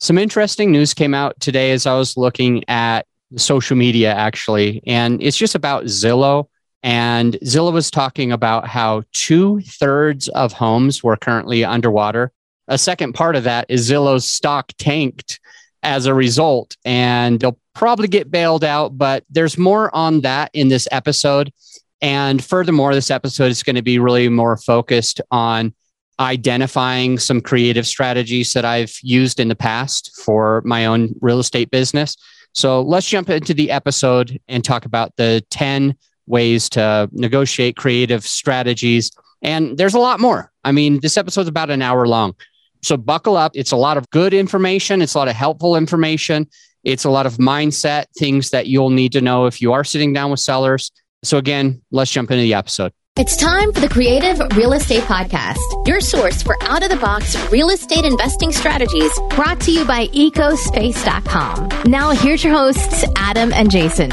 Some interesting news came out today as I was looking at social media, actually, and it's just about Zillow. And Zillow was talking about how two thirds of homes were currently underwater. A second part of that is Zillow's stock tanked as a result, and they'll probably get bailed out. But there's more on that in this episode. And furthermore, this episode is going to be really more focused on identifying some creative strategies that I've used in the past for my own real estate business. So let's jump into the episode and talk about the 10 ways to negotiate creative strategies. And there's a lot more. I mean, this episode's about an hour long. So buckle up. It's a lot of good information, it's a lot of helpful information. It's a lot of mindset things that you'll need to know if you are sitting down with sellers. So, again, let's jump into the episode. It's time for the Creative Real Estate Podcast, your source for out of the box real estate investing strategies brought to you by ecospace.com. Now, here's your hosts, Adam and Jason.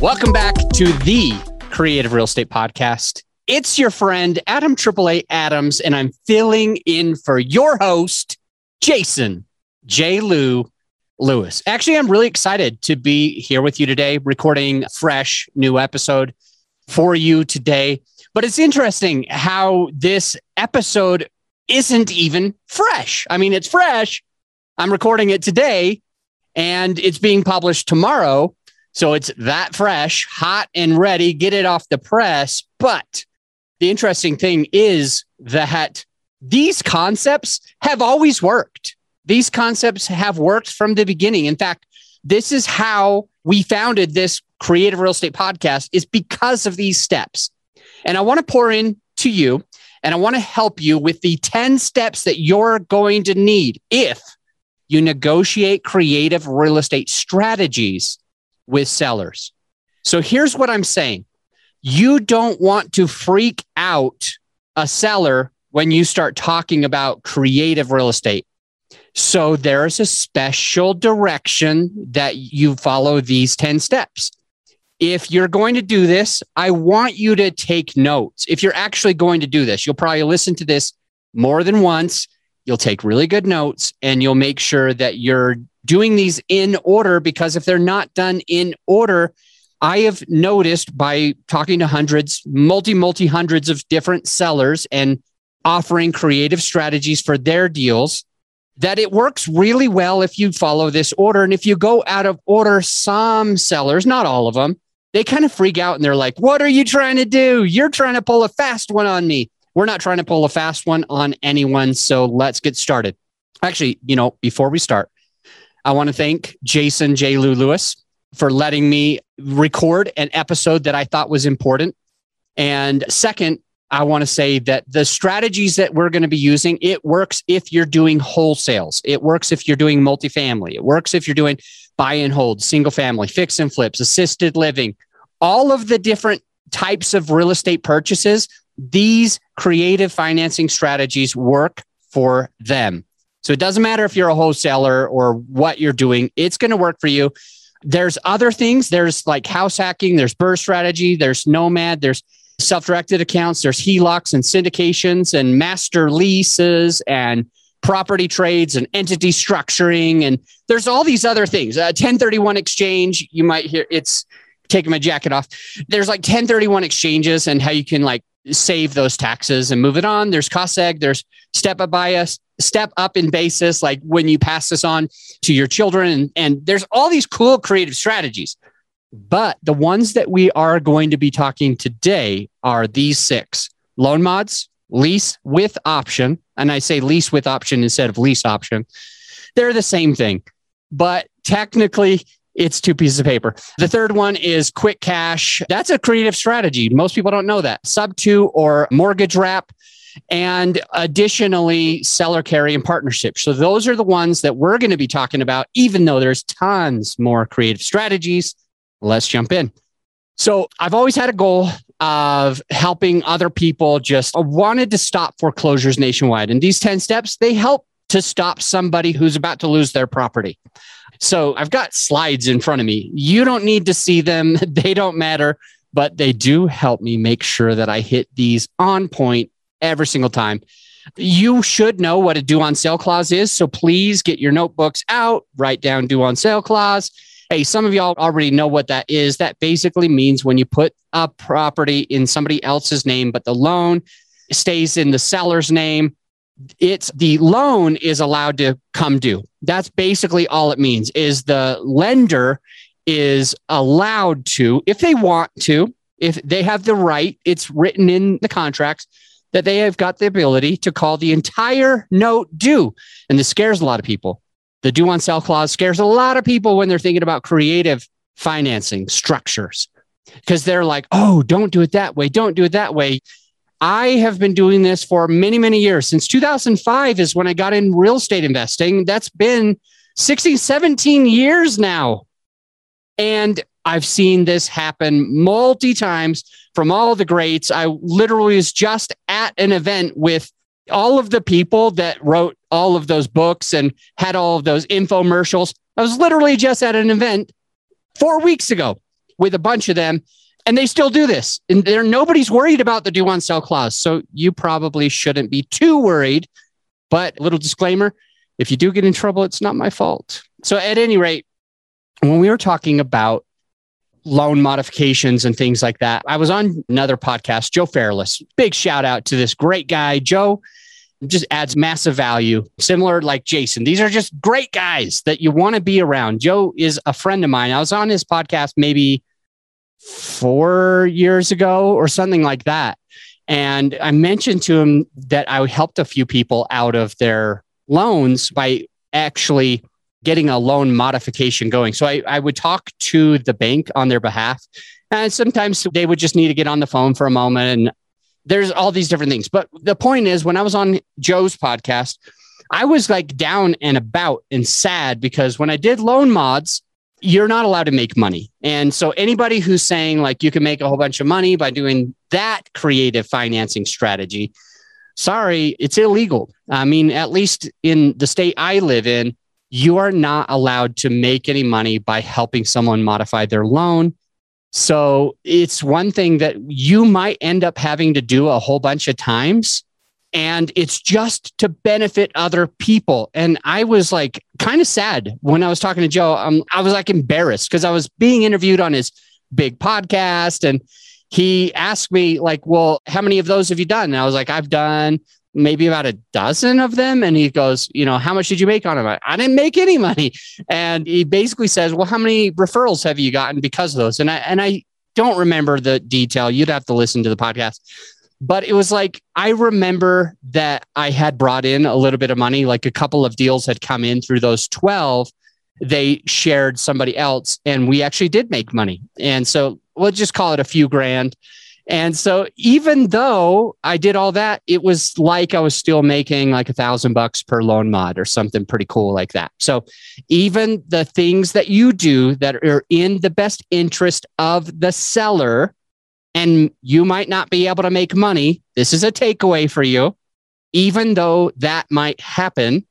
Welcome back to the Creative Real Estate Podcast. It's your friend, Adam AAA Adams, and I'm filling in for your host, Jason J. Lou Lewis. Actually, I'm really excited to be here with you today, recording fresh new episode for you today. But it's interesting how this episode isn't even fresh. I mean, it's fresh. I'm recording it today and it's being published tomorrow. So it's that fresh, hot and ready. Get it off the press. But the interesting thing is that these concepts have always worked. These concepts have worked from the beginning. In fact, this is how we founded this creative real estate podcast is because of these steps. And I want to pour in to you and I want to help you with the 10 steps that you're going to need if you negotiate creative real estate strategies with sellers. So here's what I'm saying you don't want to freak out a seller when you start talking about creative real estate. So there's a special direction that you follow these 10 steps if you're going to do this, I want you to take notes. If you're actually going to do this, you'll probably listen to this more than once. You'll take really good notes and you'll make sure that you're doing these in order because if they're not done in order, I have noticed by talking to hundreds, multi, multi hundreds of different sellers and offering creative strategies for their deals that it works really well if you follow this order. And if you go out of order, some sellers, not all of them, they kind of freak out and they're like, What are you trying to do? You're trying to pull a fast one on me. We're not trying to pull a fast one on anyone. So let's get started. Actually, you know, before we start, I want to thank Jason J. Lou Lewis for letting me record an episode that I thought was important. And second, I want to say that the strategies that we're going to be using, it works if you're doing wholesales. It works if you're doing multifamily. It works if you're doing buy and hold, single family, fix and flips, assisted living, all of the different types of real estate purchases. These creative financing strategies work for them. So it doesn't matter if you're a wholesaler or what you're doing, it's going to work for you. There's other things. There's like house hacking, there's BRRRR strategy, there's nomad, there's self directed accounts, there's HELOCs and syndications and master leases and property trades and entity structuring. And there's all these other things. Uh, 1031 exchange, you might hear it's taking my jacket off. There's like 1031 exchanges and how you can like save those taxes and move it on. There's cost seg, there's step up bias, step up in basis, like when you pass this on to your children. And, and there's all these cool creative strategies. But the ones that we are going to be talking today are these six loan mods, lease with option. And I say lease with option instead of lease option. They're the same thing, but technically it's two pieces of paper. The third one is quick cash. That's a creative strategy. Most people don't know that. Sub two or mortgage wrap. And additionally, seller carry and partnership. So those are the ones that we're going to be talking about, even though there's tons more creative strategies let's jump in. So I've always had a goal of helping other people just wanted to stop foreclosures nationwide. And these 10 steps, they help to stop somebody who's about to lose their property. So I've got slides in front of me. You don't need to see them. They don't matter, but they do help me make sure that I hit these on point every single time. You should know what a due on sale clause is. So please get your notebooks out, write down due on sale clause. Hey, some of y'all already know what that is. That basically means when you put a property in somebody else's name, but the loan stays in the seller's name, it's the loan is allowed to come due. That's basically all it means is the lender is allowed to, if they want to, if they have the right, it's written in the contracts that they have got the ability to call the entire note due. And this scares a lot of people. The due on sale clause scares a lot of people when they're thinking about creative financing structures because they're like, oh, don't do it that way. Don't do it that way. I have been doing this for many, many years. Since 2005 is when I got in real estate investing. That's been 16, 17 years now. And I've seen this happen multi times from all the greats. I literally was just at an event with all of the people that wrote all of those books and had all of those infomercials. I was literally just at an event four weeks ago with a bunch of them and they still do this. And there nobody's worried about the due on sale clause. So you probably shouldn't be too worried. But a little disclaimer, if you do get in trouble, it's not my fault. So at any rate, when we were talking about loan modifications and things like that, I was on another podcast, Joe Fairless. Big shout out to this great guy. Joe just adds massive value, similar like Jason. These are just great guys that you want to be around. Joe is a friend of mine. I was on his podcast maybe four years ago or something like that. And I mentioned to him that I helped a few people out of their loans by actually getting a loan modification going. So I, I would talk to the bank on their behalf. And sometimes they would just need to get on the phone for a moment. And there's all these different things. But the point is, when I was on Joe's podcast, I was like down and about and sad because when I did loan mods, you're not allowed to make money. And so anybody who's saying like you can make a whole bunch of money by doing that creative financing strategy, sorry, it's illegal. I mean, at least in the state I live in, you are not allowed to make any money by helping someone modify their loan. So it's one thing that you might end up having to do a whole bunch of times and it's just to benefit other people. And I was like kind of sad when I was talking to Joe. Um, I was like embarrassed because I was being interviewed on his big podcast and he asked me like, well, how many of those have you done? And I was like, I've done maybe about a dozen of them. And he goes, you know, how much did you make on them? I didn't make any money. And he basically says, well, how many referrals have you gotten because of those? And I, and I don't remember the detail. You'd have to listen to the podcast but it was like I remember that I had brought in a little bit of money, like a couple of deals had come in through those 12. They shared somebody else, and we actually did make money. And so we'll just call it a few grand. And so even though I did all that, it was like I was still making like a thousand bucks per loan mod or something pretty cool like that. So even the things that you do that are in the best interest of the seller, and you might not be able to make money. This is a takeaway for you. Even though that might happen,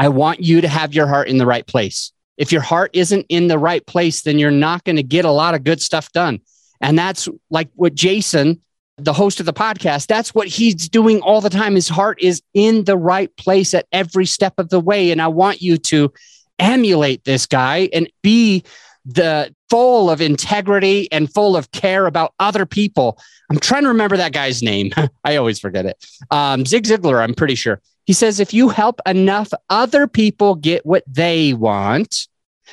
I want you to have your heart in the right place. If your heart isn't in the right place, then you're not going to get a lot of good stuff done. And that's like what Jason, the host of the podcast, that's what he's doing all the time. His heart is in the right place at every step of the way. And I want you to emulate this guy and be the full of integrity and full of care about other people. I'm trying to remember that guy's name. I always forget it. Um, Zig Ziglar, I'm pretty sure. He says, if you help enough other people get what they want,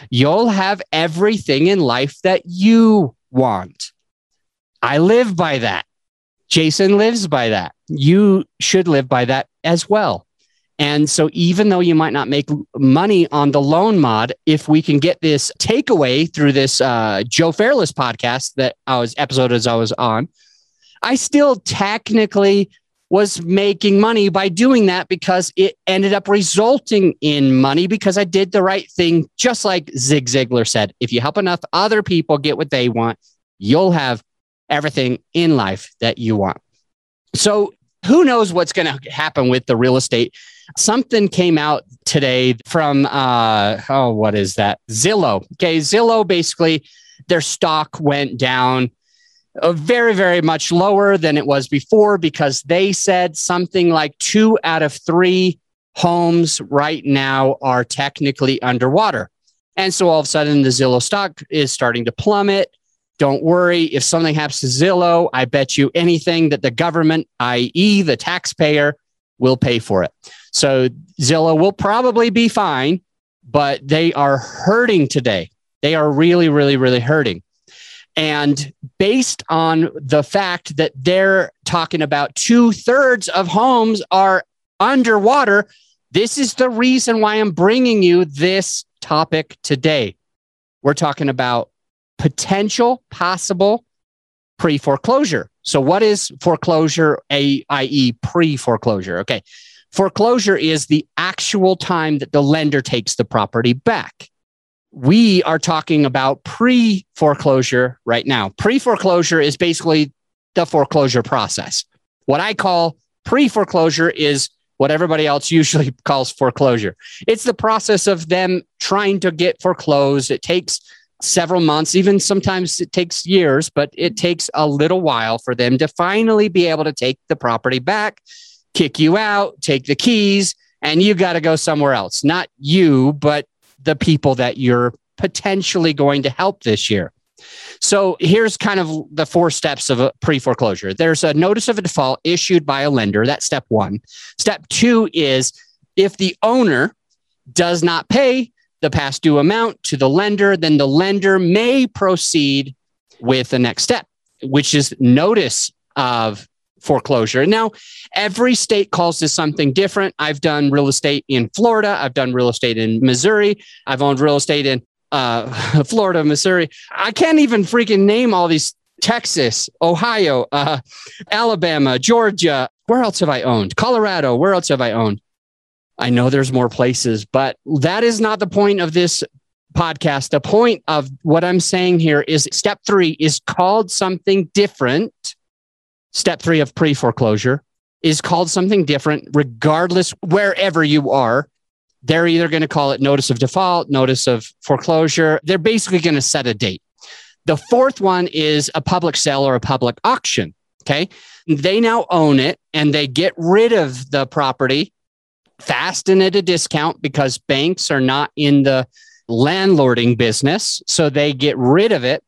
you'll have everything in life that you want. I live by that. Jason lives by that. You should live by that as well. And so, even though you might not make money on the loan mod, if we can get this takeaway through this uh, Joe Fairless podcast that I was episode as I was on, I still technically was making money by doing that because it ended up resulting in money because I did the right thing. Just like Zig Ziglar said, if you help enough other people get what they want, you'll have everything in life that you want. So, who knows what's going to happen with the real estate? Something came out today from uh oh what is that? Zillow. Okay, Zillow basically their stock went down uh, very, very much lower than it was before because they said something like two out of three homes right now are technically underwater. And so all of a sudden, the Zillow stock is starting to plummet. Don't worry. If something happens to Zillow, I bet you anything that the government, i.e., the taxpayer, will pay for it. So Zillow will probably be fine, but they are hurting today. They are really, really, really hurting. And based on the fact that they're talking about two thirds of homes are underwater, this is the reason why I'm bringing you this topic today. We're talking about potential, possible pre foreclosure. So, what is foreclosure, a, i.e., pre foreclosure? Okay. Foreclosure is the actual time that the lender takes the property back. We are talking about pre foreclosure right now. Pre foreclosure is basically the foreclosure process. What I call pre foreclosure is what everybody else usually calls foreclosure. It's the process of them trying to get foreclosed. It takes several months, even sometimes it takes years, but it mm-hmm. takes a little while for them to finally be able to take the property back, kick you out, take the keys, and you got to go somewhere else. Not you, but the people that you're potentially going to help this year. So here's kind of the four steps of a pre foreclosure. There's a notice of a default issued by a lender. That's step one. Step two is if the owner does not pay the past due amount to the lender, then the lender may proceed with the next step, which is notice of foreclosure. Now, every state calls this something different. I've done real estate in Florida. I've done real estate in Missouri. I've owned real estate in uh, Florida, Missouri. I can't even freaking name all these Texas, Ohio, uh, Alabama, Georgia. Where else have I owned? Colorado. Where else have I owned? I know there's more places, but that is not the point of this podcast. The point of what I'm saying here is step three is called something different. Step three of pre foreclosure is called something different, regardless wherever you are. They're either going to call it notice of default, notice of foreclosure. They're basically going to set a date. The fourth one is a public sale or a public auction. Okay. They now own it and they get rid of the property fast and at a discount because banks are not in the landlording business. So they get rid of it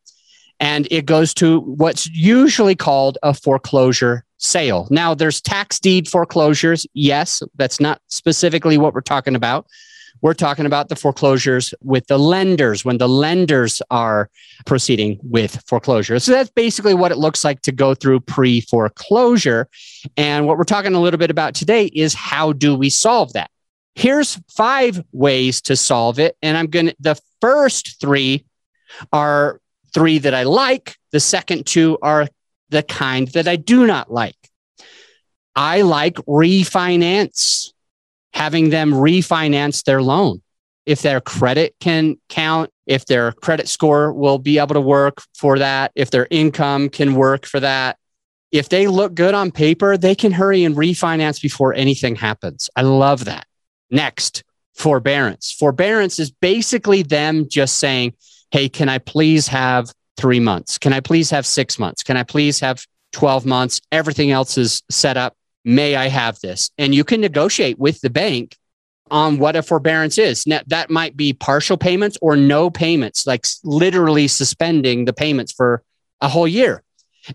and it goes to what's usually called a foreclosure sale. Now, there's tax deed foreclosures. Yes, that's not specifically what we're talking about. We're talking about the foreclosures with the lenders when the lenders are proceeding with foreclosure. So that's basically what it looks like to go through pre foreclosure. And what we're talking a little bit about today is how do we solve that? Here's five ways to solve it. And I'm going to, the first three are three that I like. The second two are the kind that I do not like. I like refinance having them refinance their loan. If their credit can count, if their credit score will be able to work for that, if their income can work for that, if they look good on paper, they can hurry and refinance before anything happens. I love that. Next, forbearance. Forbearance is basically them just saying, Hey, can I please have three months? Can I please have six months? Can I please have 12 months? Everything else is set up may I have this? And you can negotiate with the bank on what a forbearance is. Now, that might be partial payments or no payments, like literally suspending the payments for a whole year.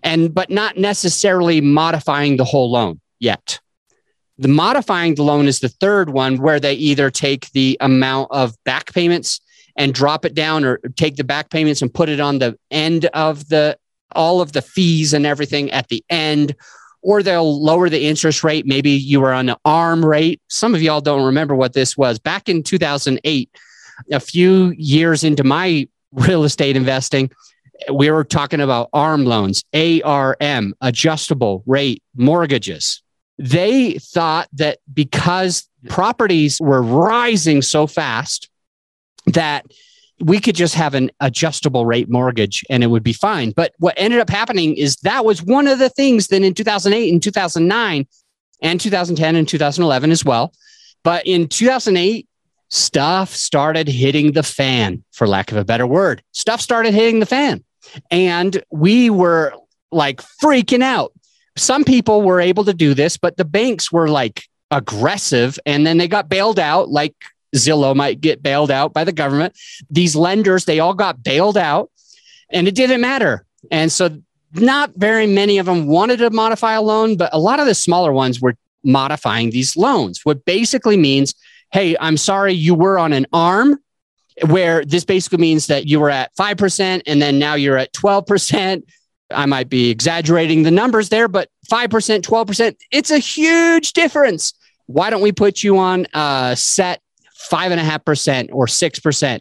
And, but not necessarily modifying the whole loan yet. The modifying the loan is the third one where they either take the amount of back payments and drop it down or take the back payments and put it on the end of the all of the fees and everything at the end or they'll lower the interest rate. Maybe you were on an ARM rate. Some of y'all don't remember what this was. Back in 2008, a few years into my real estate investing, we were talking about ARM loans, ARM, adjustable rate mortgages. They thought that because properties were rising so fast that we could just have an adjustable rate mortgage and it would be fine. But what ended up happening is that was one of the things that in 2008 and 2009 and 2010 and 2011 as well. But in 2008, stuff started hitting the fan, for lack of a better word. Stuff started hitting the fan. And we were like freaking out. Some people were able to do this, but the banks were like aggressive and then they got bailed out, like Zillow might get bailed out by the government. These lenders, they all got bailed out and it didn't matter. And so not very many of them wanted to modify a loan, but a lot of the smaller ones were modifying these loans, what basically means, hey, I'm sorry you were on an arm where this basically means that you were at 5% and then now you're at 12%. I might be exaggerating the numbers there, but 5%, 12%, it's a huge difference. Why don't we put you on a set 5.5% or 6%?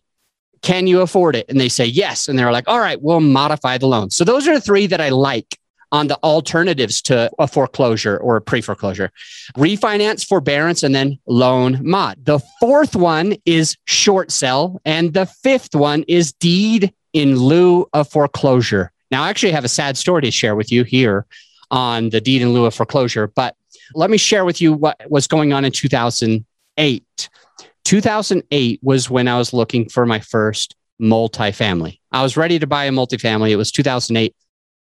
Can you afford it? And they say yes. And they're like, all right, we'll modify the loan. So those are the three that I like on the alternatives to a foreclosure or a pre foreclosure refinance, forbearance, and then loan mod. The fourth one is short sell. And the fifth one is deed in lieu of foreclosure. Now, I actually have a sad story to share with you here on the deed in lieu of foreclosure, but let me share with you what was going on in 2008. 2008 was when I was looking for my first multifamily. I was ready to buy a multifamily. It was 2008.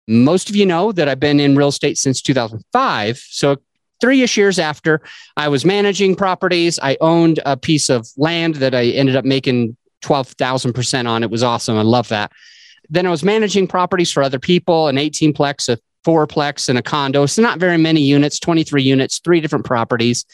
Most of you know that I've been in real estate since 2005. So, three ish years after I was managing properties, I owned a piece of land that I ended up making 12,000% on. It was awesome. I love that. Then I was managing properties for other people, an 18 plex, a fourplex, and a condo. So, not very many units, 23 units, three different properties.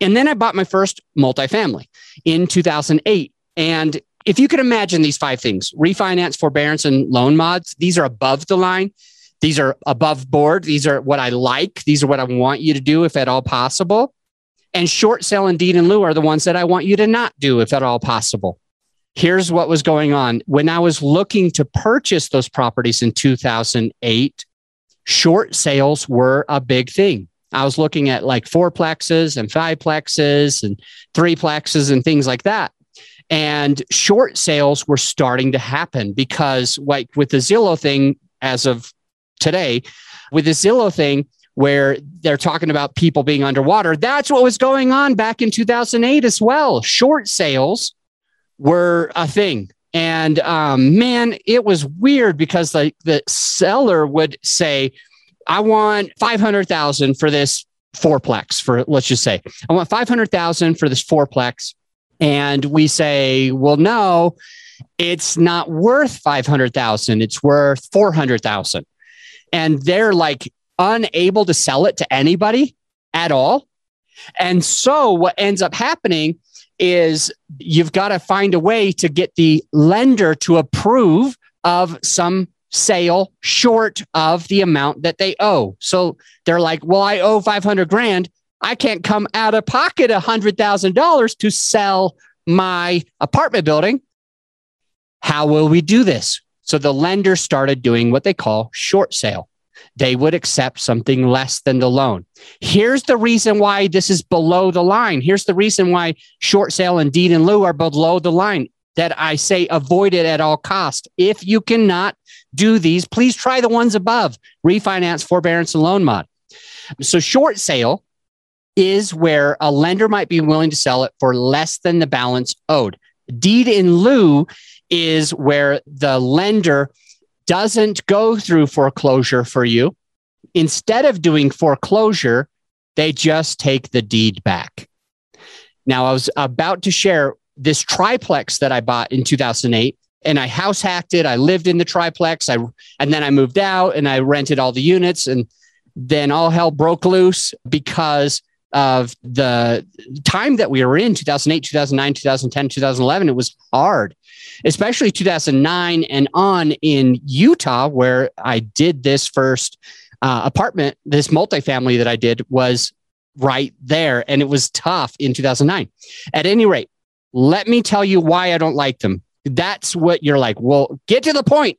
And then I bought my first multifamily in 2008. And if you could imagine these five things refinance, forbearance, and loan mods, these are above the line. These are above board. These are what I like. These are what I want you to do if at all possible. And short sale and deed in lieu are the ones that I want you to not do if at all possible. Here's what was going on. When I was looking to purchase those properties in 2008, short sales were a big thing. I was looking at like fourplexes and fiveplexes and threeplexes and things like that. And short sales were starting to happen because, like with the Zillow thing, as of today, with the Zillow thing, where they're talking about people being underwater, that's what was going on back in 2008 as well. Short sales were a thing. And um, man, it was weird because like the seller would say, I want 500,000 for this fourplex for let's just say I want 500,000 for this fourplex and we say, well no, it's not worth 500,000, it's worth 400,000. And they're like unable to sell it to anybody at all. And so what ends up happening is you've got to find a way to get the lender to approve of some sale short of the amount that they owe. So they're like, well, I owe 500 grand. I can't come out of pocket $100,000 to sell my apartment building. How will we do this? So the lender started doing what they call short sale. They would accept something less than the loan. Here's the reason why this is below the line. Here's the reason why short sale and deed in lieu are below the line that I say avoid it at all cost. If you cannot do these, please try the ones above refinance, forbearance, and loan mod. So, short sale is where a lender might be willing to sell it for less than the balance owed. Deed in lieu is where the lender doesn't go through foreclosure for you. Instead of doing foreclosure, they just take the deed back. Now, I was about to share this triplex that I bought in 2008 and I house hacked it. I lived in the triplex. I and then I moved out and I rented all the units and then all hell broke loose because of the time that we were in 2008, 2009, 2010, 2011. It was hard, especially 2009 and on in Utah, where I did this first uh, apartment, this multifamily that I did was right there. And it was tough in 2009. At any rate, let me tell you why I don't like them. That's what you're like. Well, get to the point.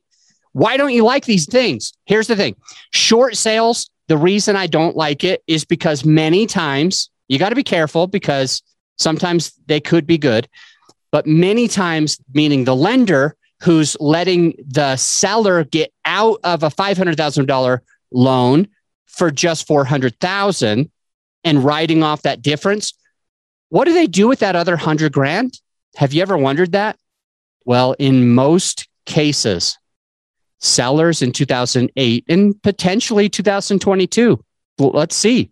Why don't you like these things? Here's the thing short sales, the reason I don't like it is because many times you got to be careful because sometimes they could be good, but many times, meaning the lender who's letting the seller get out of a $500,000 loan for just 400,000 and writing off that difference what do they do with that other hundred grand? Have you ever wondered that? Well, in most cases, sellers in 2008 and potentially 2022. Let's see.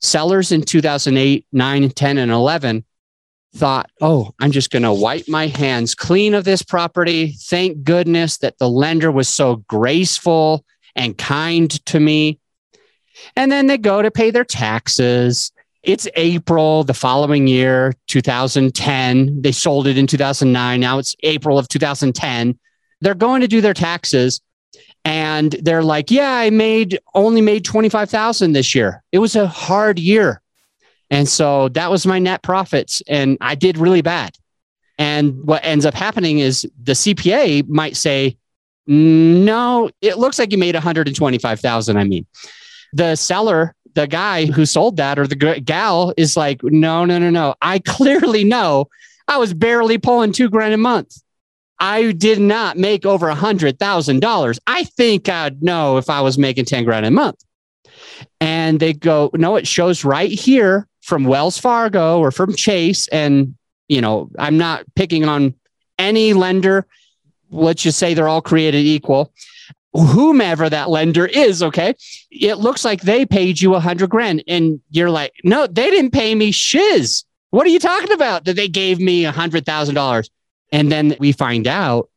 Sellers in 2008, 9, 10, and 11 thought, oh, I'm just going to wipe my hands clean of this property. Thank goodness that the lender was so graceful and kind to me. And then they go to pay their taxes. It's April the following year, 2010. They sold it in 2009. Now it's April of 2010. They're going to do their taxes and they're like, "Yeah, I made only made 25,000 this year. It was a hard year." And so that was my net profits and I did really bad. And what ends up happening is the CPA might say, "No, it looks like you made 125,000." I mean, the seller, the guy who sold that or the gal is like, "No, no, no, no. I clearly know I was barely pulling 2 grand a month." I did not make over a hundred thousand dollars. I think I'd know if I was making 10 grand a month. And they go, no, it shows right here from Wells Fargo or from Chase. And, you know, I'm not picking on any lender. Let's just say they're all created equal. Whomever that lender is, okay, it looks like they paid you a hundred grand. And you're like, no, they didn't pay me shiz. What are you talking about? That they gave me a hundred thousand dollars. And then we find out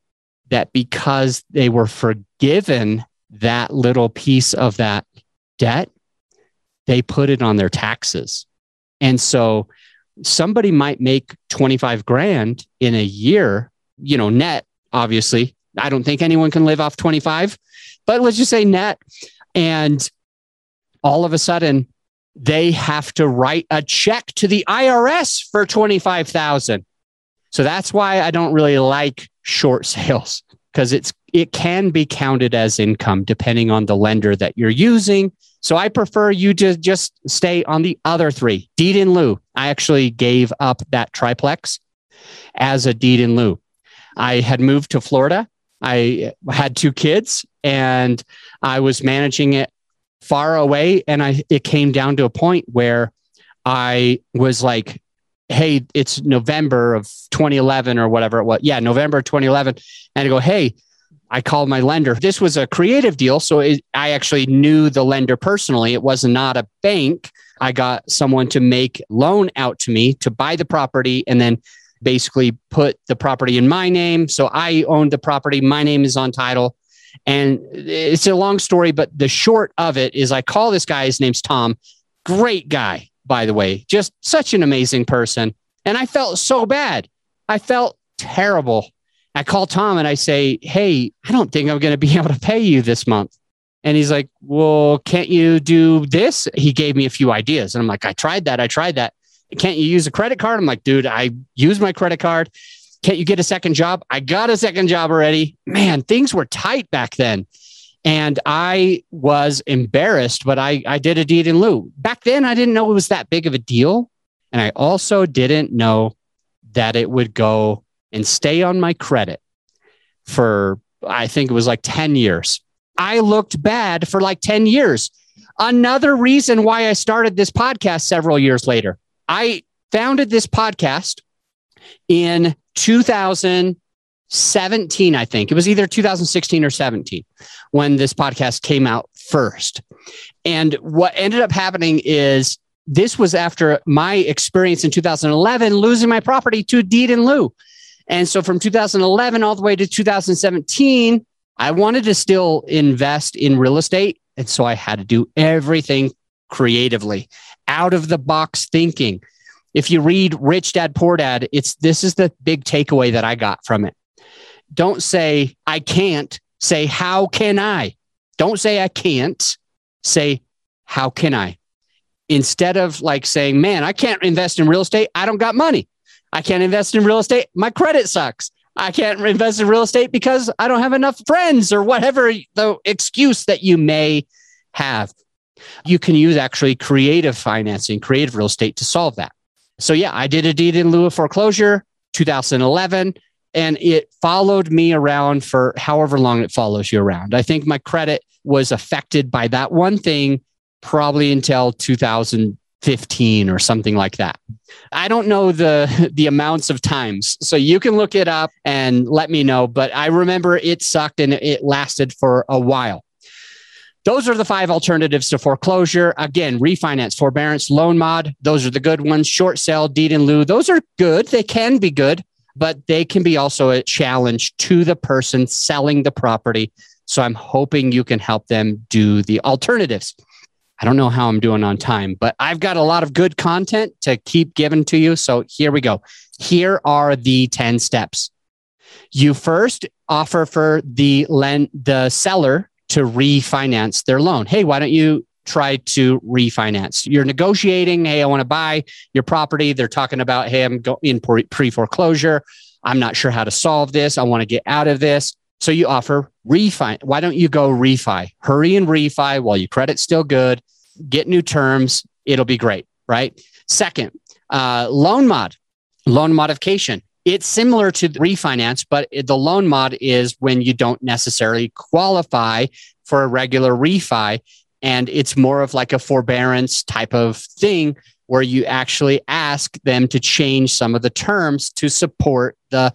that because they were forgiven that little piece of that debt, they put it on their taxes. And so somebody might make 25 grand in a year, you know, net, obviously. I don't think anyone can live off 25, but let's just say net. And all of a sudden, they have to write a check to the IRS for 25,000. So that's why I don't really like short sales because it's it can be counted as income depending on the lender that you're using. So I prefer you to just stay on the other three. Deed in lieu. I actually gave up that triplex as a deed in lieu. I had moved to Florida. I had two kids and I was managing it far away and I it came down to a point where I was like hey, it's November of 2011 or whatever it was. Yeah, November 2011. And I go, hey, I called my lender. This was a creative deal. So it, I actually knew the lender personally. It was not a bank. I got someone to make loan out to me to buy the property and then basically put the property in my name. So I owned the property. My name is on title. And it's a long story, but the short of it is I call this guy, his name's Tom, great guy by the way, just such an amazing person. And I felt so bad. I felt terrible. I call Tom and I say, Hey, I don't think I'm going to be able to pay you this month. And he's like, Well, can't you do this? He gave me a few ideas. And I'm like, I tried that. I tried that. Can't you use a credit card? I'm like, Dude, I use my credit card. Can't you get a second job? I got a second job already. Man, things were tight back then. And I was embarrassed, but I, I did a deed in lieu. Back then, I didn't know it was that big of a deal. And I also didn't know that it would go and stay on my credit for, I think it was like 10 years. I looked bad for like 10 years. Another reason why I started this podcast several years later. I founded this podcast in 2017, I think. It was either 2016 or 17 when this podcast came out first. And what ended up happening is this was after my experience in 2011 losing my property to deed in lieu. And so from 2011 all the way to 2017, I wanted to still invest in real estate. And so I had to do everything creatively, out of the box thinking. If you read Rich Dad Poor Dad, it's this is the big takeaway that I got from it. Don't say, I can't. Say, how can I? Don't say, I can't. Say, how can I? Instead of like saying, man, I can't invest in real estate. I don't got money. I can't invest in real estate. My credit sucks. I can't invest in real estate because I don't have enough friends or whatever the excuse that you may have. You can use actually creative financing, creative real estate to solve that. So, yeah, I did a deed in lieu of foreclosure 2011 and it followed me around for however long it follows you around. I think my credit was affected by that one thing probably until 2000 15 or something like that. I don't know the the amounts of times. So you can look it up and let me know, but I remember it sucked and it lasted for a while. Those are the five alternatives to foreclosure. Again, refinance, forbearance, loan mod. Those are the good ones. Short sale, deed in lieu. Those are good. They can be good, but they can be also a challenge to the person selling the property. So I'm hoping you can help them do the alternatives. I don't know how I'm doing on time, but I've got a lot of good content to keep giving to you. So here we go. Here are the 10 steps. You first offer for the lend the seller to refinance their loan. Hey, why don't you try to refinance? You're negotiating. Hey, I want to buy your property. They're talking about, hey, I'm in pre foreclosure. I'm not sure how to solve this. I want to get out of this. So you offer refi. Why don't you go refi? Hurry and refi while your credit's still good. Get new terms. It'll be great, right? Second, uh, loan mod, loan modification. It's similar to refinance, but the loan mod is when you don't necessarily qualify for a regular refi. And it's more of like a forbearance type of thing where you actually ask them to change some of the terms to support the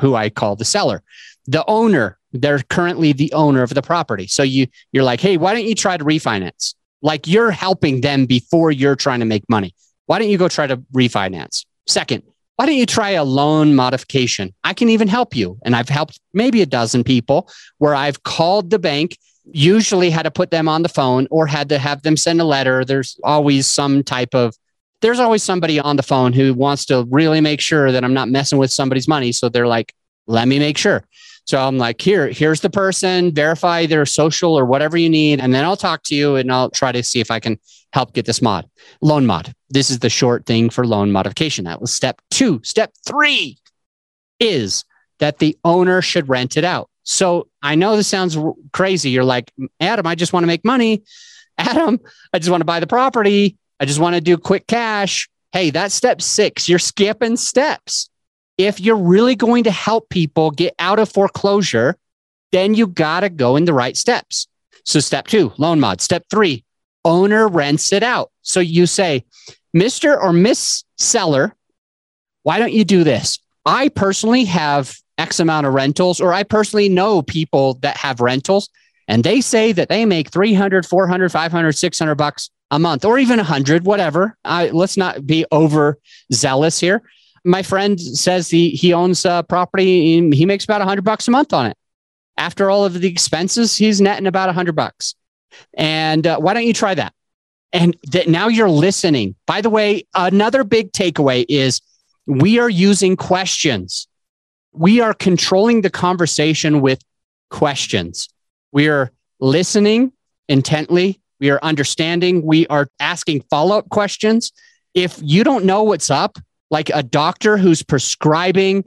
who I call the seller the owner, they're currently the owner of the property. So you you're like, hey, why don't you try to refinance? Like you're helping them before you're trying to make money. Why don't you go try to refinance? Second, why don't you try a loan modification? I can even help you. And I've helped maybe a dozen people where I've called the bank, usually had to put them on the phone or had to have them send a letter. There's always some type of there's always somebody on the phone who wants to really make sure that I'm not messing with somebody's money. So they're like, let me make sure. So I'm like, here, here's the person, verify their social or whatever you need. And then I'll talk to you and I'll try to see if I can help get this mod. Loan mod. This is the short thing for loan modification. That was step two. Step three is that the owner should rent it out. So I know this sounds crazy. You're like, Adam, I just want to make money. Adam, I just want to buy the property. I just want to do quick cash. Hey, that's step six. You're skipping steps if you're really going to help people get out of foreclosure, then you got to go in the right steps. So, step two, loan mod. Step three, owner rents it out. So, you say, Mr. or Miss Seller, why don't you do this? I personally have X amount of rentals, or I personally know people that have rentals, and they say that they make 300, 400, 500, 600 bucks a month, or even 100, whatever. I, let's not be over zealous here my friend says he he owns a property. he makes about a hundred bucks a month on it. After all of the expenses, he's netting about a hundred bucks. And uh, why don't you try that? And that now you're listening. By the way, another big takeaway is we are using questions. We are controlling the conversation with questions. We are listening intently. We are understanding. We are asking follow up questions. If you don't know what's up, like a doctor who's prescribing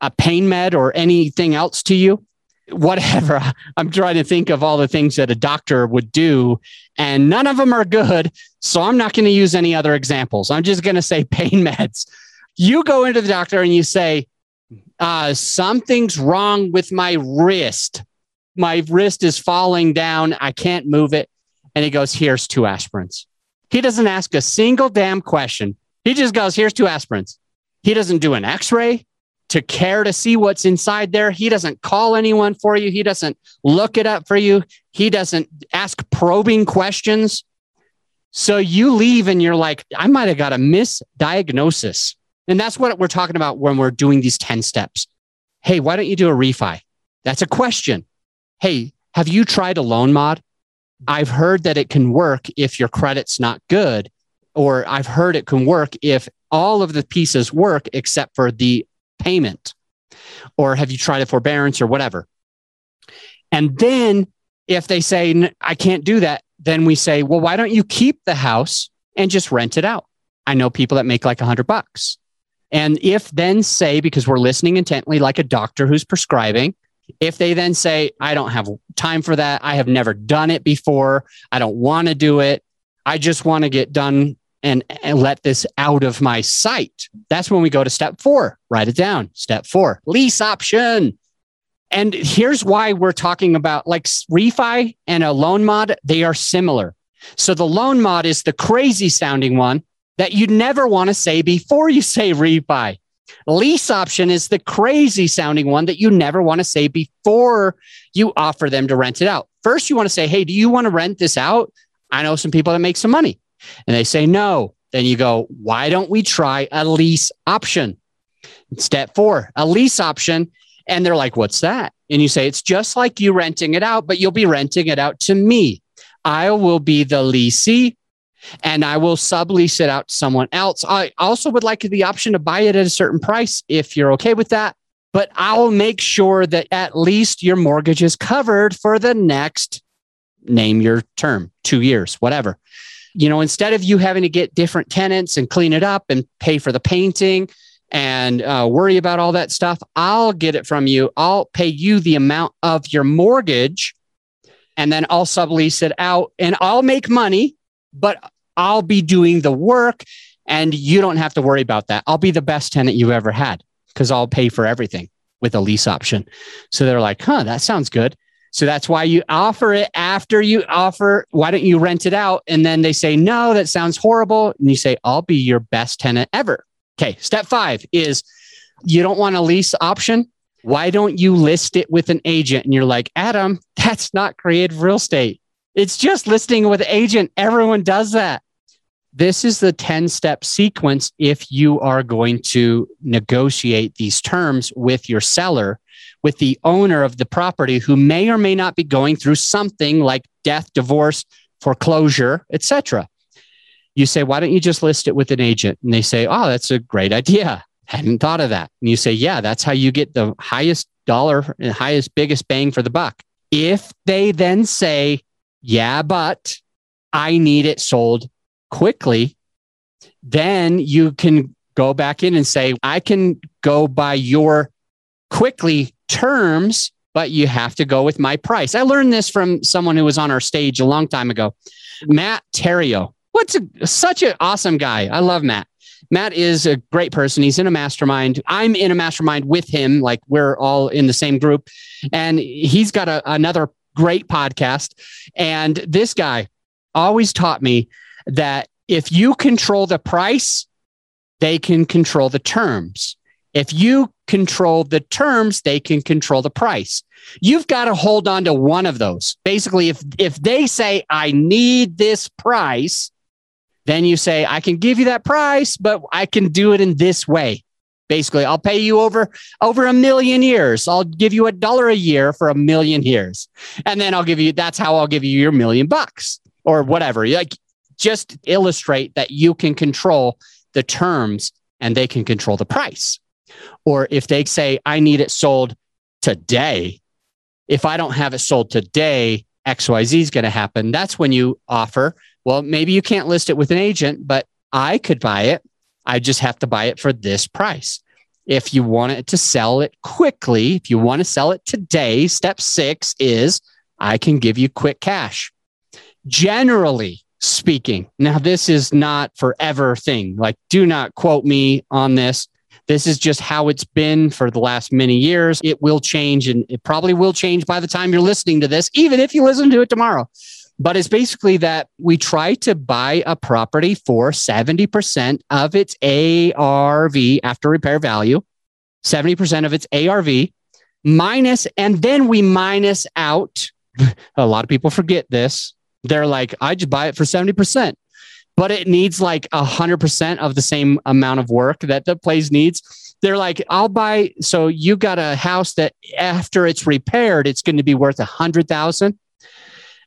a pain med or anything else to you, whatever. I'm trying to think of all the things that a doctor would do, and none of them are good. So I'm not going to use any other examples. I'm just going to say pain meds. You go into the doctor and you say, uh, something's wrong with my wrist. My wrist is falling down. I can't move it. And he goes, Here's two aspirins. He doesn't ask a single damn question. He just goes, here's two aspirins. He doesn't do an x ray to care to see what's inside there. He doesn't call anyone for you. He doesn't look it up for you. He doesn't ask probing questions. So you leave and you're like, I might have got a misdiagnosis. And that's what we're talking about when we're doing these 10 steps. Hey, why don't you do a refi? That's a question. Hey, have you tried a loan mod? I've heard that it can work if your credit's not good or I've heard it can work if all of the pieces work except for the payment. Or have you tried a forbearance or whatever? And then if they say, I can't do that, then we say, well, why don't you keep the house and just rent it out? I know people that make like a hundred bucks. And if then say, because we're listening intently, like a doctor who's prescribing, if they then say, I don't have time for that, I have never done it before, I don't want to do it, I just want to get done and, and let this out of my sight. That's when we go to step four. Write it down. Step four, lease option. And here's why we're talking about like refi and a loan mod, they are similar. So the loan mod is the crazy sounding one that you never want to say before you say refi. Lease option is the crazy sounding one that you never want to say before you offer them to rent it out. First, you want to say, Hey, do you want to rent this out? I know some people that make some money. And they say no. Then you go, Why don't we try a lease option? Step four, a lease option. And they're like, What's that? And you say, It's just like you renting it out, but you'll be renting it out to me. I will be the leasee and I will sublease it out to someone else. I also would like the option to buy it at a certain price if you're okay with that. But I'll make sure that at least your mortgage is covered for the next name your term, two years, whatever. You know, instead of you having to get different tenants and clean it up and pay for the painting and uh, worry about all that stuff, I'll get it from you. I'll pay you the amount of your mortgage and then I'll sublease it out and I'll make money, but I'll be doing the work and you don't have to worry about that. I'll be the best tenant you've ever had because I'll pay for everything with a lease option. So they're like, huh, that sounds good. So that's why you offer it after you offer, why don't you rent it out? And then they say, no, that sounds horrible. And you say, I'll be your best tenant ever. Okay. Step five is you don't want a lease option. Why don't you list it with an agent? And you're like, Adam, that's not creative real estate. It's just listing with agent. Everyone does that. This is the 10 step sequence if you are going to negotiate these terms with your seller, with the owner of the property who may or may not be going through something like death, divorce, foreclosure, etc. You say, why don't you just list it with an agent? And they say, oh, that's a great idea. Hadn't thought of that. And you say, yeah, that's how you get the highest dollar and highest, biggest bang for the buck. If they then say, yeah, but I need it sold quickly, then you can go back in and say, I can go by your quickly terms, but you have to go with my price. I learned this from someone who was on our stage a long time ago, Matt Theriault. What's a, such an awesome guy. I love Matt. Matt is a great person. He's in a mastermind. I'm in a mastermind with him. Like we're all in the same group. And he's got a, another great podcast. And this guy always taught me that if you control the price, they can control the terms. If you control the terms, they can control the price. You've got to hold on to one of those. Basically, if if they say I need this price, then you say I can give you that price, but I can do it in this way. Basically, I'll pay you over over a million years. I'll give you a dollar a year for a million years. And then I'll give you that's how I'll give you your million bucks or whatever. Like just illustrate that you can control the terms and they can control the price. Or if they say I need it sold today, if I don't have it sold today, XYZ is going to happen. That's when you offer, well, maybe you can't list it with an agent, but I could buy it I just have to buy it for this price. If you want it to sell it quickly, if you want to sell it today, step six is I can give you quick cash. Generally speaking, now this is not forever thing. Like, do not quote me on this. This is just how it's been for the last many years. It will change and it probably will change by the time you're listening to this, even if you listen to it tomorrow. But it's basically that we try to buy a property for 70% of its ARV after repair value, 70% of its ARV minus, and then we minus out. a lot of people forget this. They're like, I just buy it for 70%, but it needs like 100% of the same amount of work that the place needs. They're like, I'll buy. So you got a house that after it's repaired, it's going to be worth a hundred thousand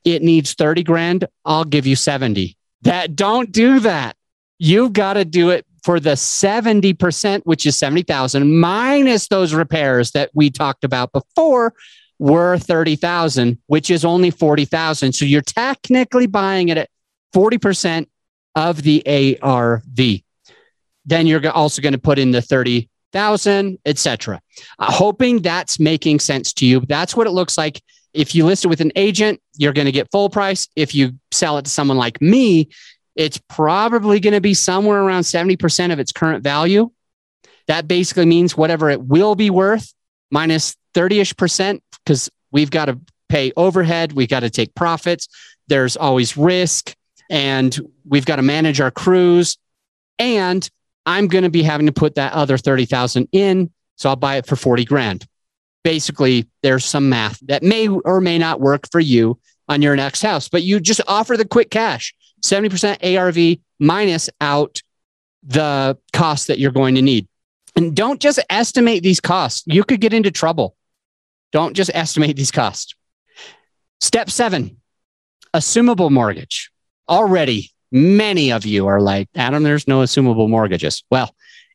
it needs 30 grand, I'll give you 70. That don't do that. You've got to do it for the 70%, which is 70,000 minus those repairs that we talked about before were 30,000, which is only 40,000. So you're technically buying it at 40% of the ARV. Then you're also going to put in the 30,000, etc. Uh, hoping that's making sense to you. That's what it looks like if you list it with an agent, you're going to get full price. If you sell it to someone like me, it's probably going to be somewhere around 70% of its current value. That basically means whatever it will be worth minus 30 ish percent, because we've got to pay overhead, we've got to take profits. There's always risk. And we've got to manage our crews and I'm going to be having to put that other 30,000 in. So I'll buy it for 40 grand. Basically, there's some math that may or may not work for you on your next house, but you just offer the quick cash 70% ARV minus out the cost that you're going to need. And don't just estimate these costs. You could get into trouble. Don't just estimate these costs. Step seven, assumable mortgage. Already, many of you are like, Adam, there's no assumable mortgages. Well,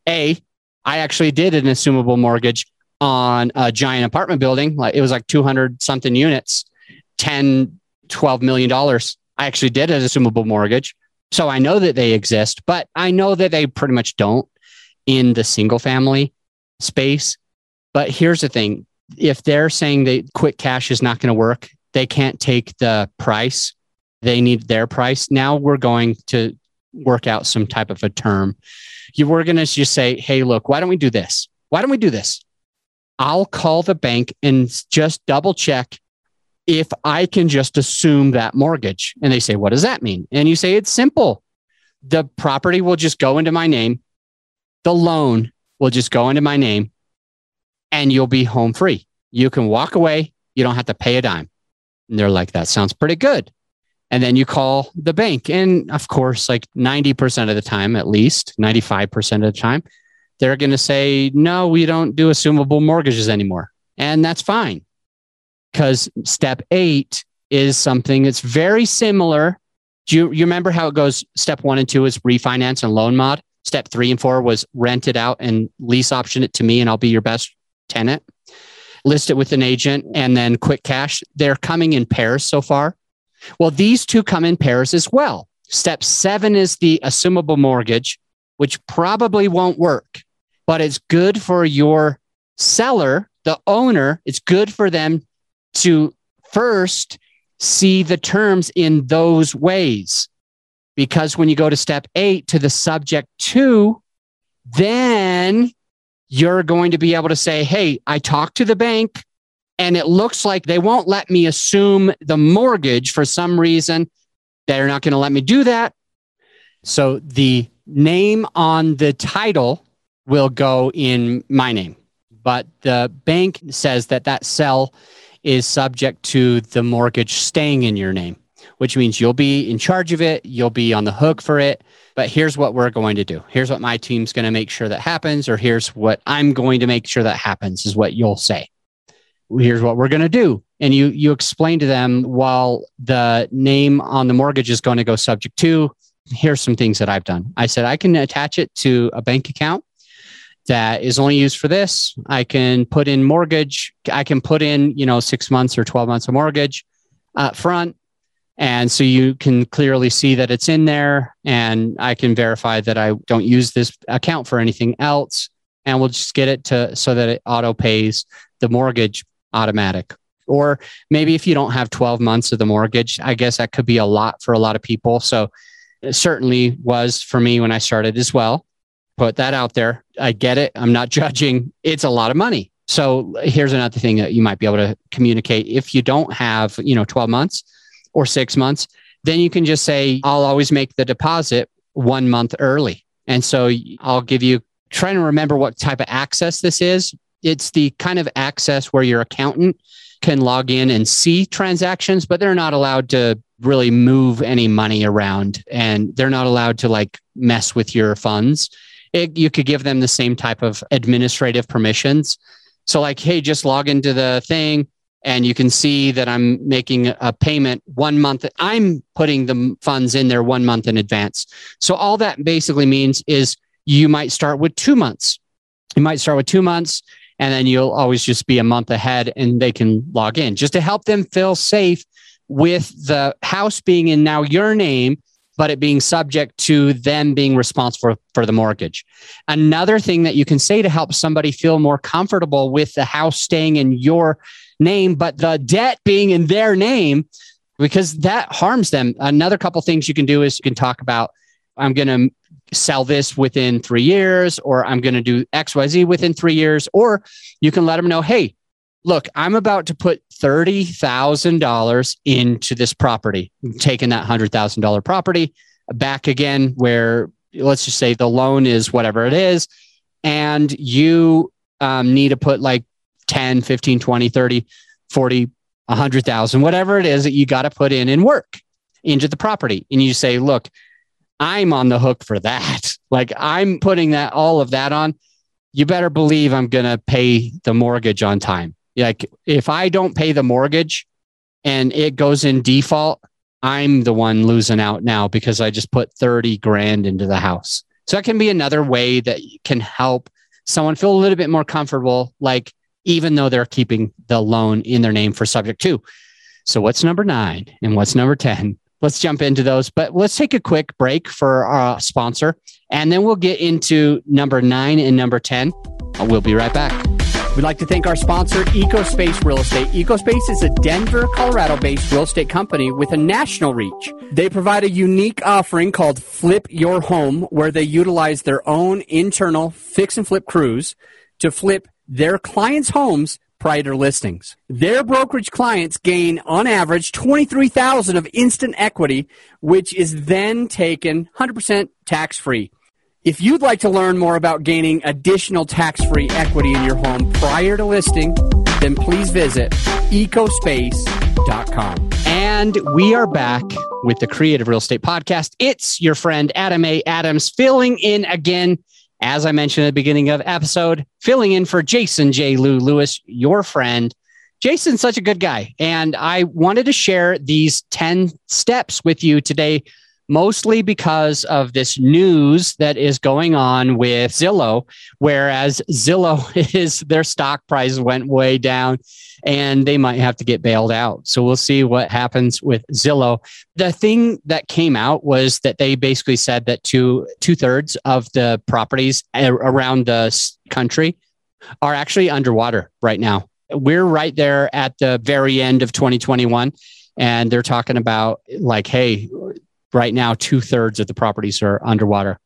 A, I actually did an assumable mortgage on a giant apartment building. Like it was like 200 something units, 10, 12 million dollars. I actually did an assumable mortgage. So I know that they exist, but I know that they pretty much don't in the single family space. But here's the thing if they're saying that quick cash is not going to work, they can't take the price. They need their price. Now we're going to work out some type of a term. You were going to just say, hey, look, why don't we do this? Why don't we do this? I'll call the bank and just double check if I can just assume that mortgage. And they say, what does that mean? And you say, it's simple. The property will just go into my name. The loan will just go into my name and you'll be home free. You can walk away. You don't have to pay a dime. And they're like, that sounds pretty good. And then you call the bank. And of course, like 90% of the time, at least 95% of the time, they're going to say, no, we don't do assumable mortgages anymore. And that's fine. Because step eight is something that's very similar. Do you, you remember how it goes? Step one and two is refinance and loan mod. Step three and four was rent it out and lease option it to me, and I'll be your best tenant. List it with an agent and then quick cash. They're coming in pairs so far. Well, these two come in pairs as well. Step seven is the assumable mortgage, which probably won't work, but it's good for your seller, the owner. It's good for them to first see the terms in those ways. Because when you go to step eight to the subject to, then you're going to be able to say, Hey, I talked to the bank and it looks like they won't let me assume the mortgage for some reason. They're not going to let me do that. So the name on the title will go in my name, but the bank says that that cell is subject to the mortgage staying in your name, which means you'll be in charge of it. You'll be on the hook for it. But here's what we're going to do. Here's what my team's going to make sure that happens, or here's what I'm going to make sure that happens, is what you'll say here's what we're going to do. And you you explain to them while the name on the mortgage is going to go subject to here's some things that i've done. I said i can attach it to a bank account that is only used for this. I can put in mortgage i can put in you know six months or 12 months of mortgage up front. And so you can clearly see that it's in there and i can verify that i don't use this account for anything else. And we'll just get it to so that it auto pays the mortgage automatic. Or maybe if you don't have 12 months of the mortgage, I guess that could be a lot for a lot of people. So it certainly was for me when I started as well. Put that out there. I get it. I'm not judging. It's a lot of money. So here's another thing that you might be able to communicate. If you don't have, you know, 12 months or six months, then you can just say, I'll always make the deposit one month early. And so I'll give you, trying to remember what type of access this is, it's the kind of access where your accountant can log in and see transactions, but they're not allowed to really move any money around and they're not allowed to like mess with your funds. It, you could give them the same type of administrative permissions. So, like, hey, just log into the thing and you can see that I'm making a payment one month. I'm putting the funds in there one month in advance. So, all that basically means is you might start with two months. You might start with two months and then you'll always just be a month ahead and they can log in just to help them feel safe with the house being in now your name but it being subject to them being responsible for the mortgage. Another thing that you can say to help somebody feel more comfortable with the house staying in your name, but the debt being in their name, because that harms them. Another couple things you can do is you can talk about I'm going to sell this within three years, or I'm going to do XYZ within three years. Or you can let them know, hey, look, I'm about to put $30,000 into this property, taking that $100,000 property back again, where let's just say the loan is whatever it is, and you um, need to put like 10, 15, 20, 30, 40, 100,000, whatever it is that you got to put in and work into the property. And you say, look, I'm on the hook for that. Like I'm putting that all of that on. You better believe I'm going to pay the mortgage on time. Like if I don't pay the mortgage and it goes in default, I'm the one losing out now because I just put 30 grand into the house. So that can be another way that can help someone feel a little bit more comfortable, like even though they're keeping the loan in their name for subject to. So what's number nine and what's number 10? Let's jump into those, but let's take a quick break for our sponsor and then we'll get into number nine and number 10. Uh, we'll be right back. We'd like to thank our sponsor, EcoSpace Real Estate. EcoSpace is a Denver, Colorado based real estate company with a national reach. They provide a unique offering called Flip Your Home, where they utilize their own internal fix and flip crews to flip their clients' homes prior listings. Their brokerage clients gain on average 23,000 of instant equity, which is then taken 100% tax free. If you'd like to learn more about gaining additional tax free equity in your home prior to listing, then please visit ecospace.com. And we are back with the Creative Real Estate Podcast. It's your friend Adam A. Adams filling in again, as I mentioned at the beginning of episode, filling in for Jason J. Lou Lewis, your friend. Jason's such a good guy. And I wanted to share these 10 steps with you today mostly because of this news that is going on with Zillow, whereas Zillow is their stock price went way down and they might have to get bailed out. So we'll see what happens with Zillow. The thing that came out was that they basically said that two two thirds of the properties around the country are actually underwater right now. We're right there at the very end of 2021 and they're talking about like hey right now, two thirds of the properties are underwater.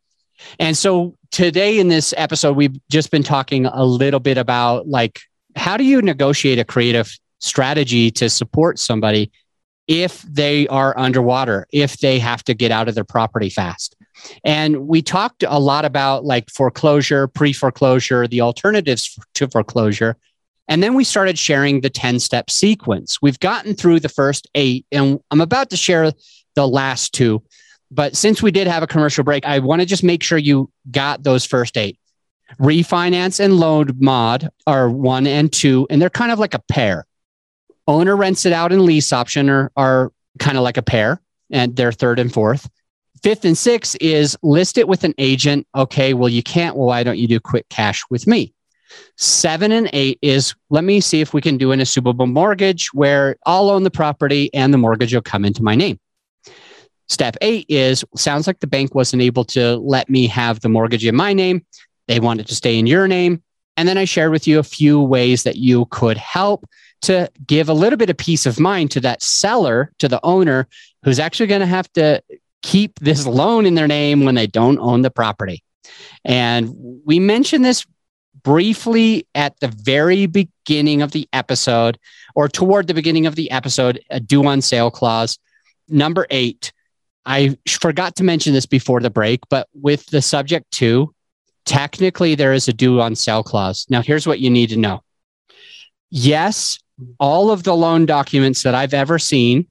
And so today in this episode, we've just been talking a little bit about like, how do you negotiate a creative strategy to support somebody if they are underwater, if they have to get out of their property fast? And we talked a lot about like foreclosure, pre foreclosure, the alternatives to foreclosure. And then we started sharing the 10 step sequence. We've gotten through the first eight, and I'm about to share the last two. But since we did have a commercial break, I want to just make sure you got those first eight. Refinance and loan mod are one and two, and they're kind of like a pair. Owner rents it out and lease option are, are kind of like a pair, and they're third and fourth. Fifth and sixth is list it with an agent. Okay, well, you can't. Well, why don't you do quick cash with me? Seven and eight is let me see if we can do an assumable mortgage where I'll own the property and the mortgage will come into my name. Step eight is sounds like the bank wasn't able to let me have the mortgage in my name. They wanted to stay in your name. And then I shared with you a few ways that you could help to give a little bit of peace of mind to that seller, to the owner who's actually going to have to keep this loan in their name when they don't own the property. And we mentioned this briefly at the very beginning of the episode or toward the beginning of the episode, a due on sale clause. Number eight, I forgot to mention this before the break, but with the subject to, technically there is a due on sale clause. Now, here's what you need to know. Yes, all of the loan documents that I've ever seen,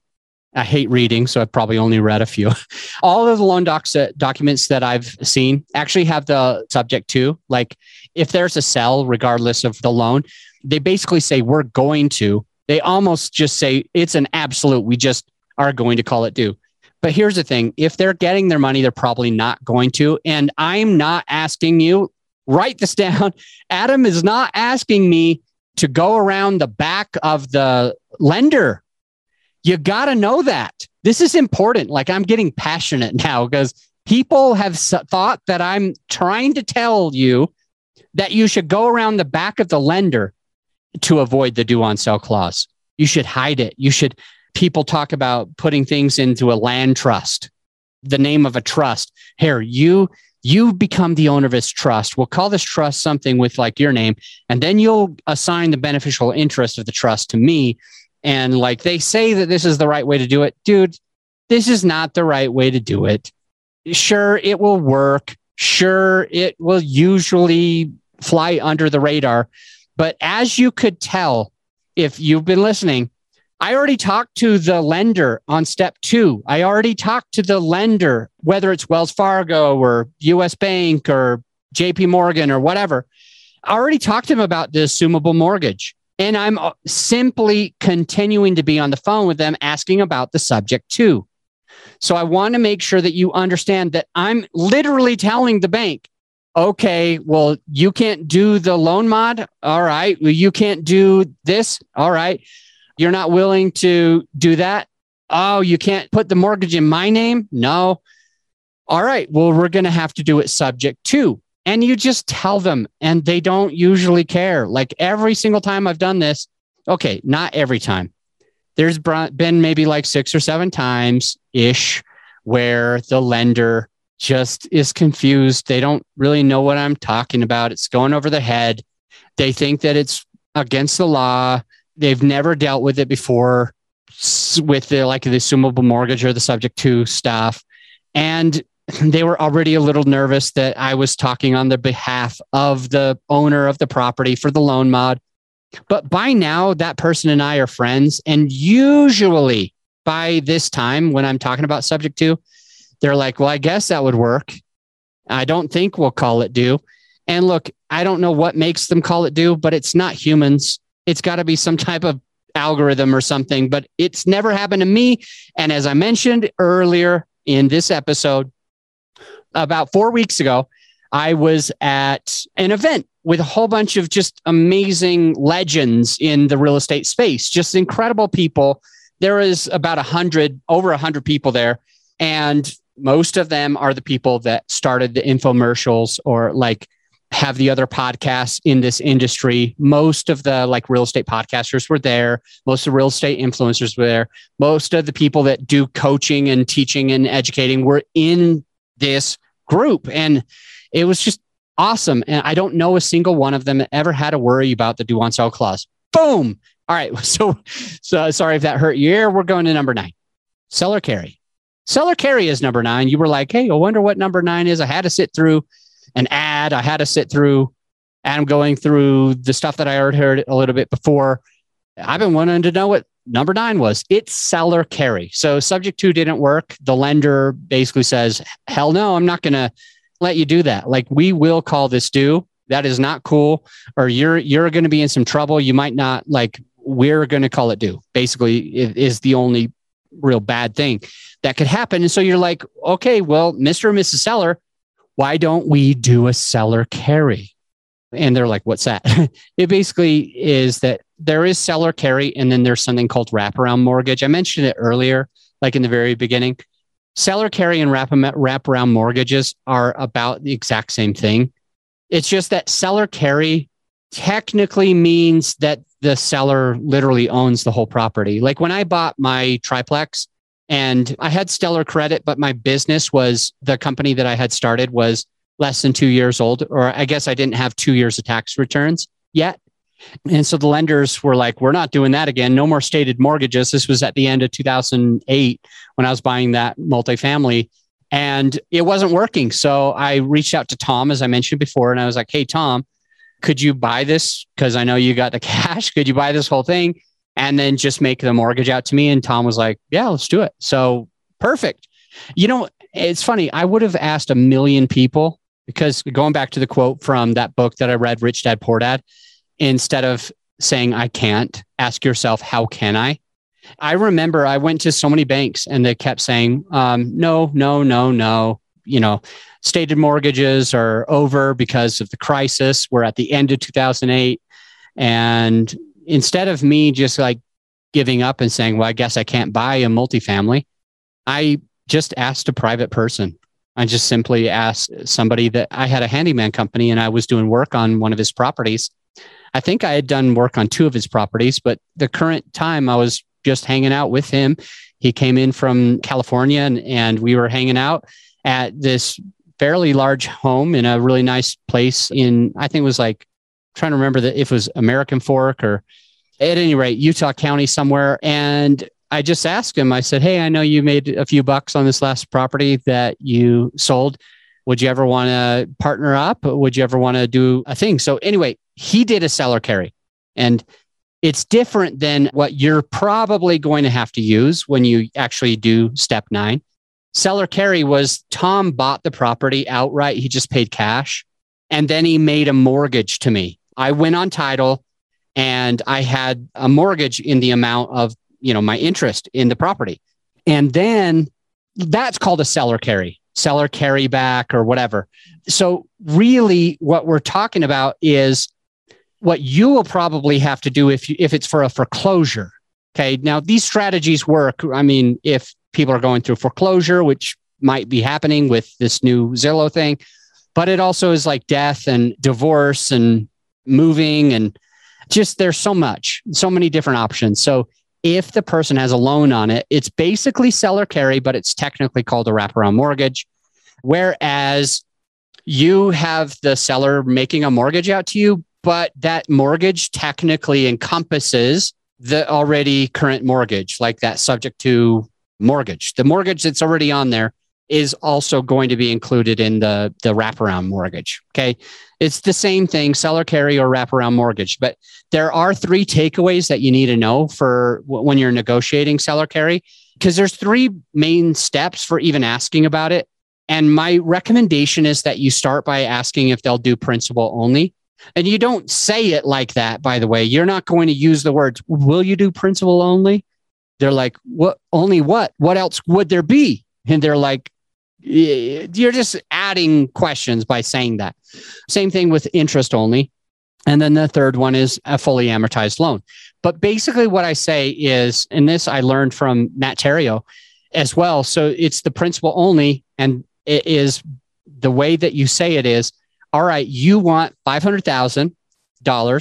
I hate reading, so I've probably only read a few. all of the loan docs, uh, documents that I've seen actually have the subject to. Like if there's a sell, regardless of the loan, they basically say we're going to. They almost just say it's an absolute. We just are going to call it due. But here's the thing if they're getting their money, they're probably not going to. And I'm not asking you, write this down. Adam is not asking me to go around the back of the lender. You got to know that. This is important. Like I'm getting passionate now because people have thought that I'm trying to tell you that you should go around the back of the lender to avoid the due on sale clause. You should hide it. You should people talk about putting things into a land trust, the name of a trust. Here, you you become the owner of this trust. We'll call this trust something with like your name, and then you'll assign the beneficial interest of the trust to me. And like they say that this is the right way to do it, dude, this is not the right way to do it. Sure, it will work. Sure, it will usually fly under the radar. But as you could tell, if you've been listening, I already talked to the lender on step two. I already talked to the lender, whether it's Wells Fargo or US Bank or JP Morgan or whatever. I already talked to him about the assumable mortgage. And I'm uh, simply continuing to be on the phone with them asking about the subject to. So I want to make sure that you understand that I'm literally telling the bank, okay, well, you can't do the loan mod. All right. Well, you can't do this. All right. You're not willing to do that. Oh, you can't put the mortgage in my name? No. All right. Well, we're going to have to do it subject to. And you just tell them, and they don't usually care. Like every single time I've done this, okay, not every time. There's been maybe like six or seven times ish where the lender just is confused. They don't really know what I'm talking about. It's going over their head. They think that it's against the law. They've never dealt with it before with the like the assumable mortgage or the subject to stuff. And they were already a little nervous that I was talking on the behalf of the owner of the property for the loan mod. But by now, that person and I are friends. And usually by this time, when I'm talking about subject to, they're like, well, I guess that would work. I don't think we'll call it due. And look, I don't know what makes them call it due, but it's not humans. It's got to be some type of algorithm or something, but it's never happened to me. And as I mentioned earlier in this episode, about four weeks ago, I was at an event with a whole bunch of just amazing legends in the real estate space, just incredible people. There is about a hundred, over a hundred people there. And most of them are the people that started the infomercials or like have the other podcasts in this industry. Most of the like real estate podcasters were there. Most of the real estate influencers were there. Most of the people that do coaching and teaching and educating were in this group. And it was just awesome. And I don't know a single one of them ever had to worry about the due on sale clause. Boom. All right. So, so sorry if that hurt your ear. We're going to number nine seller carry. Seller carry is number nine. You were like, hey, I wonder what number nine is. I had to sit through an ad. I had to sit through Adam going through the stuff that I already heard a little bit before. I've been wanting to know what number nine was. It's seller carry. So subject to didn't work. The lender basically says, hell no, I'm not going to let you do that. Like we will call this due. That is not cool. Or you're, you're going to be in some trouble. You might not like, we're going to call it due. Basically is the only real bad thing that could happen. And so you're like, okay, well, Mr. and Mrs. Seller, why don't we do a seller carry? And they're like, what's that? it basically is that there is seller carry, and then there's something called wraparound mortgage. I mentioned it earlier, like in the very beginning. Seller carry and wrap, wraparound mortgages are about the exact same thing. It's just that seller carry technically means that the seller literally owns the whole property. Like when I bought my triplex and I had stellar credit, but my business was the company that I had started was less than two years old, or I guess I didn't have two years of tax returns yet. And so the lenders were like, we're not doing that again. No more stated mortgages. This was at the end of 2008 when I was buying that multifamily and it wasn't working. So I reached out to Tom, as I mentioned before, and I was like, hey, Tom, could you buy this? Because I know you got the cash. Could you buy this whole thing and then just make the mortgage out to me? And Tom was like, yeah, let's do it. So perfect. You know, it's funny. I would have asked a million people because going back to the quote from that book that I read, Rich Dad Poor Dad, instead of saying I can't, ask yourself, how can I? I remember I went to so many banks and they kept saying, um, no, no, no, no. You know, stated mortgages are over because of the crisis. We're at the end of 2008. And instead of me just like giving up and saying, well, I guess I can't buy a multifamily, I just asked a private person. I just simply asked somebody that I had a handyman company and I was doing work on one of his properties. I think I had done work on two of his properties, but the current time I was just hanging out with him. He came in from California and, and we were hanging out at this fairly large home in a really nice place in, I think it was like, trying to remember that if it was American Fork or at any rate, Utah County somewhere. And I just asked him, I said, Hey, I know you made a few bucks on this last property that you sold. Would you ever want to partner up? Would you ever want to do a thing? So, anyway, he did a seller carry and it's different than what you're probably going to have to use when you actually do step nine. Seller carry was Tom bought the property outright. He just paid cash and then he made a mortgage to me. I went on title and I had a mortgage in the amount of, you know, my interest in the property. And then that's called a seller carry, seller carry back or whatever. So really what we're talking about is what you will probably have to do if you, if it's for a foreclosure. Okay. Now these strategies work. I mean, if people are going through foreclosure, which might be happening with this new Zillow thing, but it also is like death and divorce and moving and just there's so much, so many different options. So if the person has a loan on it, it's basically seller carry, but it's technically called a wraparound mortgage. Whereas you have the seller making a mortgage out to you, but that mortgage technically encompasses the already current mortgage, like that subject to mortgage. The mortgage that's already on there is also going to be included in the, the wraparound mortgage. Okay. It's the same thing, seller carry or wraparound mortgage. But there are three takeaways that you need to know for when you're negotiating seller carry, because there's three main steps for even asking about it. And my recommendation is that you start by asking if they'll do principal only. And you don't say it like that, by the way. You're not going to use the words, will you do principal only? They're like, what, only what? What else would there be? And they're like, you're just adding questions by saying that. Same thing with interest only. And then the third one is a fully amortized loan. But basically, what I say is, and this I learned from Matt Theriault as well. So it's the principal only, and it is the way that you say it is all right, you want $500,000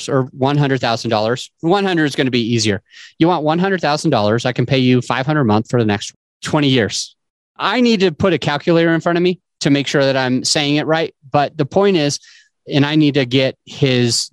or $100,000. 100 is going to be easier. You want $100,000. I can pay you 500 a month for the next 20 years. I need to put a calculator in front of me to make sure that I'm saying it right. But the point is, and I need to get his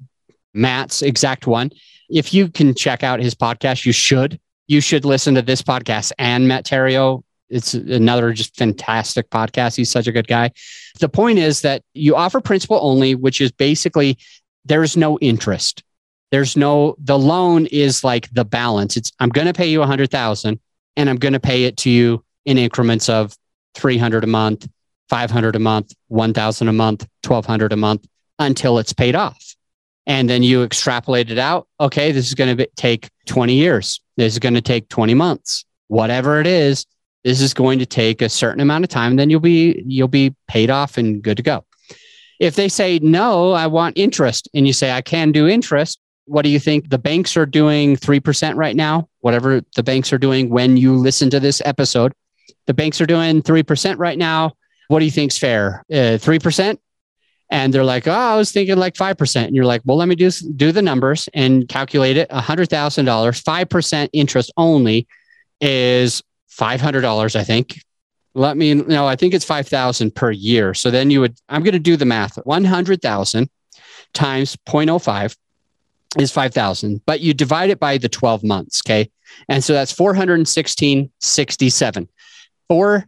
Matt's exact one. If you can check out his podcast, you should. You should listen to this podcast and Matt Theriault. It's another just fantastic podcast. He's such a good guy. The point is that you offer principal only, which is basically there's no interest. There's no, the loan is like the balance. It's, I'm going to pay you a hundred thousand and I'm going to pay it to you in increments of 300 a month, 500 a month, 1000 a month, 1200 a month until it's paid off. And then you extrapolate it out. Okay, this is going to take 20 years. This is going to take 20 months. Whatever it is, this is going to take a certain amount of time. Then you'll be you'll be paid off and good to go. If they say no, I want interest, and you say I can do interest, what do you think? The banks are doing 3% right now, whatever the banks are doing when you listen to this episode. The banks are doing 3% right now. What do you think's fair? Uh, 3%? And they're like, oh, I was thinking like 5%. And you're like, well, let me do, do the numbers and calculate it. $100,000, 5% interest only is $500, I think. Let me know. I think it's 5,000 per year. So then you would, I'm going to do the math 100,000 times 0.05 is 5,000, but you divide it by the 12 months. Okay. And so that's 416.67. Four,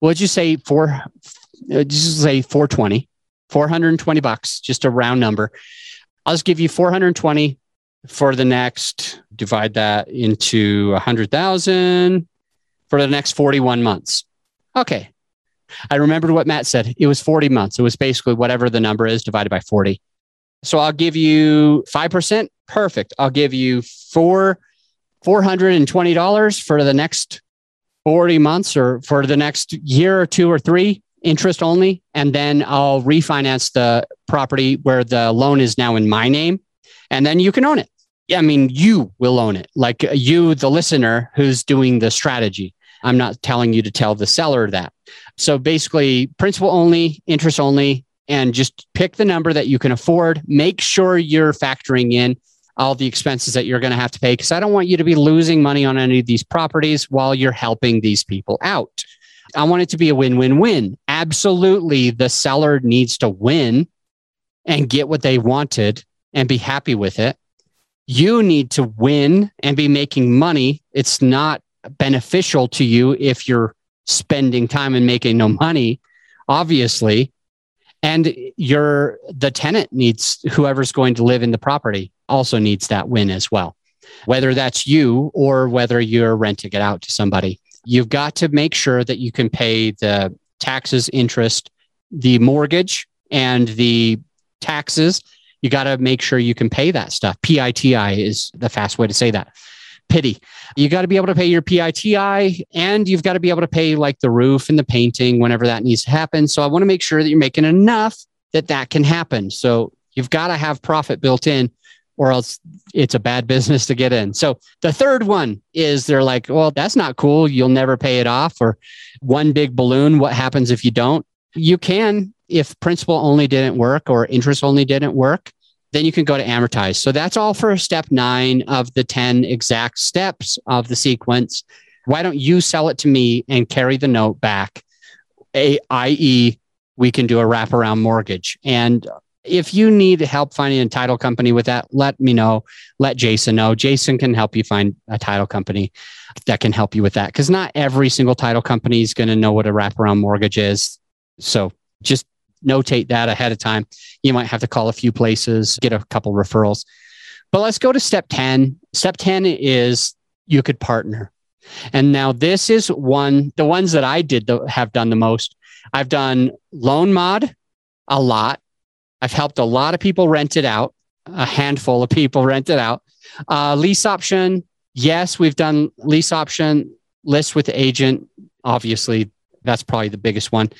what'd you say? Four, uh, just say 420, 420 bucks, just a round number. I'll just give you 420 for the next, divide that into 100,000 for the next 41 months. Okay. I remembered what Matt said. It was 40 months. It was basically whatever the number is divided by 40. So I'll give you 5%. Perfect. I'll give you four, $420 for the next 40 months or for the next year or two or three, interest only. And then I'll refinance the property where the loan is now in my name. And then you can own it. Yeah, I mean, you will own it, like uh, you, the listener who's doing the strategy. I'm not telling you to tell the seller that. So basically, principal only, interest only, and just pick the number that you can afford. Make sure you're factoring in all the expenses that you're going to have to pay because I don't want you to be losing money on any of these properties while you're helping these people out. I want it to be a win win win. Absolutely, the seller needs to win and get what they wanted and be happy with it. You need to win and be making money. It's not beneficial to you if you're spending time and making no money, obviously. And your the tenant needs whoever's going to live in the property also needs that win as well. Whether that's you or whether you're renting it out to somebody. You've got to make sure that you can pay the taxes, interest, the mortgage, and the taxes. You got to make sure you can pay that stuff. PITI is the fast way to say that. Pity. You got to be able to pay your PITI and you've got to be able to pay like the roof and the painting whenever that needs to happen. So I want to make sure that you're making enough that that can happen. So you've got to have profit built in or else it's a bad business to get in. So the third one is they're like, well, that's not cool. You'll never pay it off. Or one big balloon. What happens if you don't? You can, if principal only didn't work or interest only didn't work, then you can go to amortize. So that's all for step nine of the 10 exact steps of the sequence. Why don't you sell it to me and carry the note back? A, i.e., we can do a wraparound mortgage. And if you need help finding a title company with that, let me know. Let Jason know. Jason can help you find a title company that can help you with that. Because not every single title company is going to know what a wraparound mortgage is. So just notate that ahead of time. You might have to call a few places, get a couple referrals. But let's go to step 10. Step 10 is you could partner. And now this is one, the ones that I did the, have done the most. I've done loan mod a lot. I've helped a lot of people rent it out, a handful of people rent it out. Uh, lease option, yes, we've done lease option, list with the agent. Obviously, that's probably the biggest one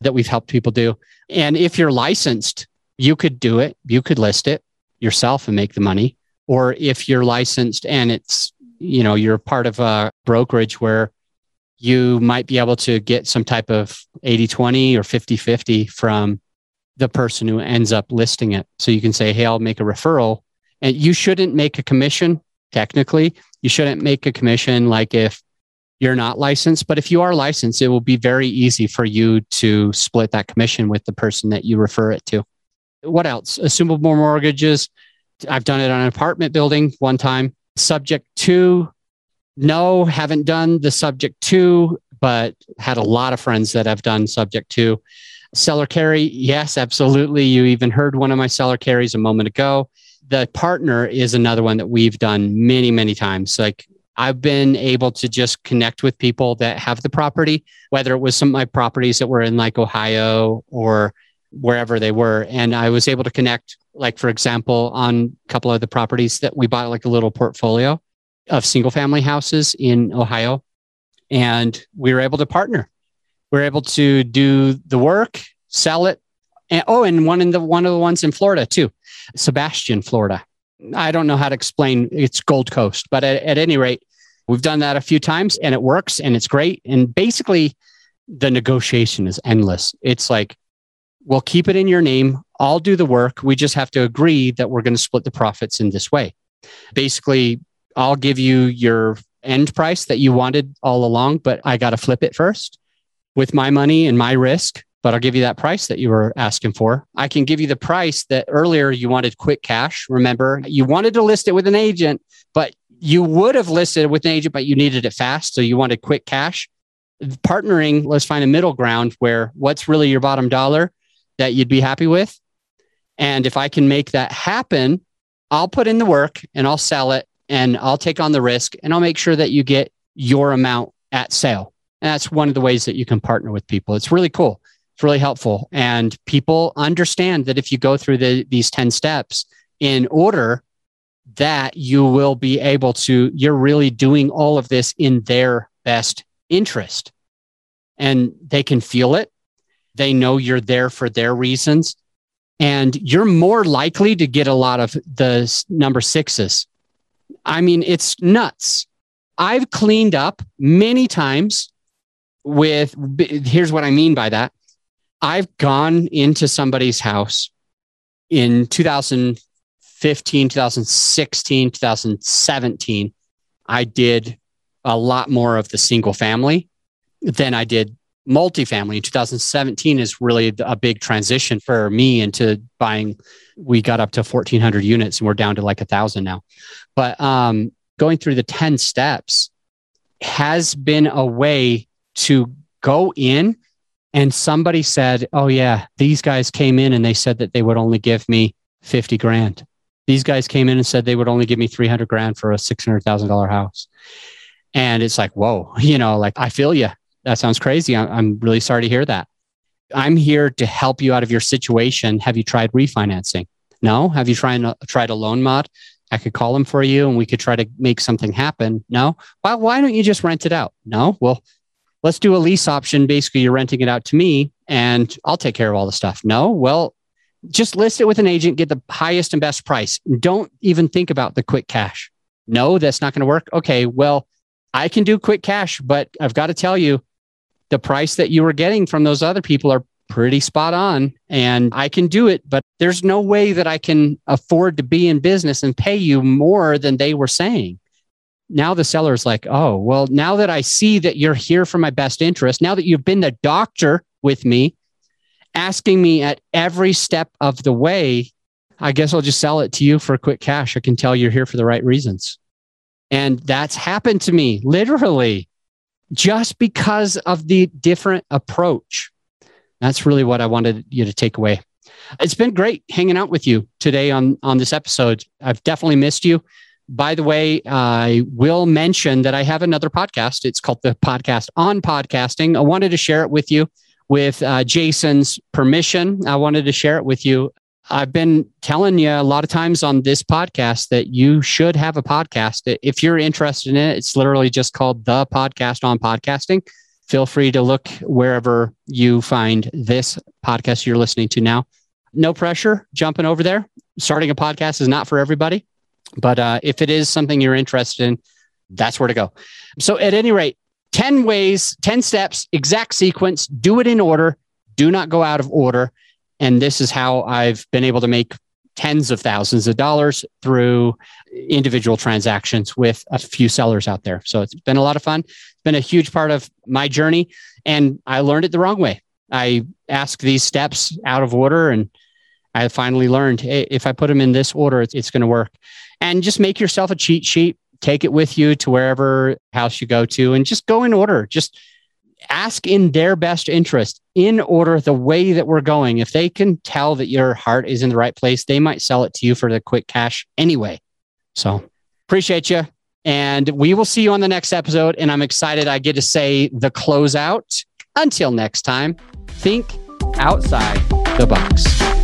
that we've helped people do. And if you're licensed, you could do it. You could list it yourself and make the money. Or if you're licensed and it's, you know, you're part of a brokerage where you might be able to get some type of 80 20 or 50 50 from the person who ends up listing it. So you can say, Hey, I'll make a referral. And you shouldn't make a commission technically. You shouldn't make a commission like if you're not licensed. But if you are licensed, it will be very easy for you to split that commission with the person that you refer it to. What else? Assumable mortgages. I've done it on an apartment building one time. Subject to, no, haven't done the subject to, but had a lot of friends that have done subject to. Seller carry, yes, absolutely. You even heard one of my seller carries a moment ago. The partner is another one that we've done many, many times. Like I've been able to just connect with people that have the property, whether it was some of my properties that were in like Ohio or wherever they were. And I was able to connect, like, for example, on a couple of the properties that we bought, like a little portfolio of single family houses in Ohio. And we were able to partner. We were able to do the work, sell it. And, oh, and one in the one of the ones in Florida too, Sebastian, Florida. I don't know how to explain it's Gold Coast, but at, at any rate, we've done that a few times and it works and it's great. And basically, the negotiation is endless. It's like, we'll keep it in your name. I'll do the work. We just have to agree that we're going to split the profits in this way. Basically, I'll give you your end price that you wanted all along, but I got to flip it first with my money and my risk but I'll give you that price that you were asking for. I can give you the price that earlier you wanted quick cash. Remember, you wanted to list it with an agent, but you would have listed with an agent, but you needed it fast. So you wanted quick cash. Partnering, let's find a middle ground where what's really your bottom dollar that you'd be happy with. And if I can make that happen, I'll put in the work and I'll sell it and I'll take on the risk and I'll make sure that you get your amount at sale. And that's one of the ways that you can partner with people. It's really cool. It's really helpful. And people understand that if you go through the, these 10 steps in order, that you will be able to, you're really doing all of this in their best interest. And they can feel it. They know you're there for their reasons. And you're more likely to get a lot of the number sixes. I mean, it's nuts. I've cleaned up many times with, here's what I mean by that. I've gone into somebody's house in 2015, 2016, 2017. I did a lot more of the single family than I did multifamily in 2017 is really a big transition for me into buying. We got up to 1,400 units and we're down to like a thousand now. But um, going through the 10 steps has been a way to go in and somebody said, Oh, yeah, these guys came in and they said that they would only give me 50 grand. These guys came in and said they would only give me 300 grand for a $600,000 house. And it's like, whoa, you know, like I feel you. That sounds crazy. I'm really sorry to hear that. I'm here to help you out of your situation. Have you tried refinancing? No. Have you tried, tried a loan mod? I could call them for you and we could try to make something happen. No. Well, why don't you just rent it out? No. Well, let's do a lease option. Basically, you're renting it out to me and I'll take care of all the stuff. No. Well, just list it with an agent, get the highest and best price. Don't even think about the quick cash. No, that's not going to work. Okay. Well, I can do quick cash, but I've got to tell you, the price that you were getting from those other people are pretty spot on and I can do it, but there's no way that I can afford to be in business and pay you more than they were saying. Now the seller's like, oh, well, now that I see that you're here for my best interest, now that you've been the doctor with me, asking me at every step of the way, I guess I'll just sell it to you for a quick cash. I can tell you're here for the right reasons. And that's happened to me literally just because of the different approach. That's really what I wanted you to take away. It's been great hanging out with you today on, on this episode. I've definitely missed you. By the way, I will mention that I have another podcast. It's called the Podcast on Podcasting. I wanted to share it with you with uh, Jason's permission. I wanted to share it with you. I've been telling you a lot of times on this podcast that you should have a podcast. If you're interested in it, it's literally just called the podcast on podcasting. Feel free to look wherever you find this podcast you're listening to now. No pressure jumping over there. Starting a podcast is not for everybody, but uh, if it is something you're interested in, that's where to go. So, at any rate, 10 ways, 10 steps, exact sequence, do it in order, do not go out of order. And this is how I've been able to make tens of thousands of dollars through individual transactions with a few sellers out there. So it's been a lot of fun. It's been a huge part of my journey. And I learned it the wrong way. I asked these steps out of order and I finally learned hey, if I put them in this order, it's, it's going to work. And just make yourself a cheat sheet, take it with you to wherever house you go to, and just go in order. Just ask in their best interest in order the way that we're going. If they can tell that your heart is in the right place, they might sell it to you for the quick cash anyway. So appreciate you. And we will see you on the next episode. And I'm excited I get to say the closeout. Until next time, think outside the box.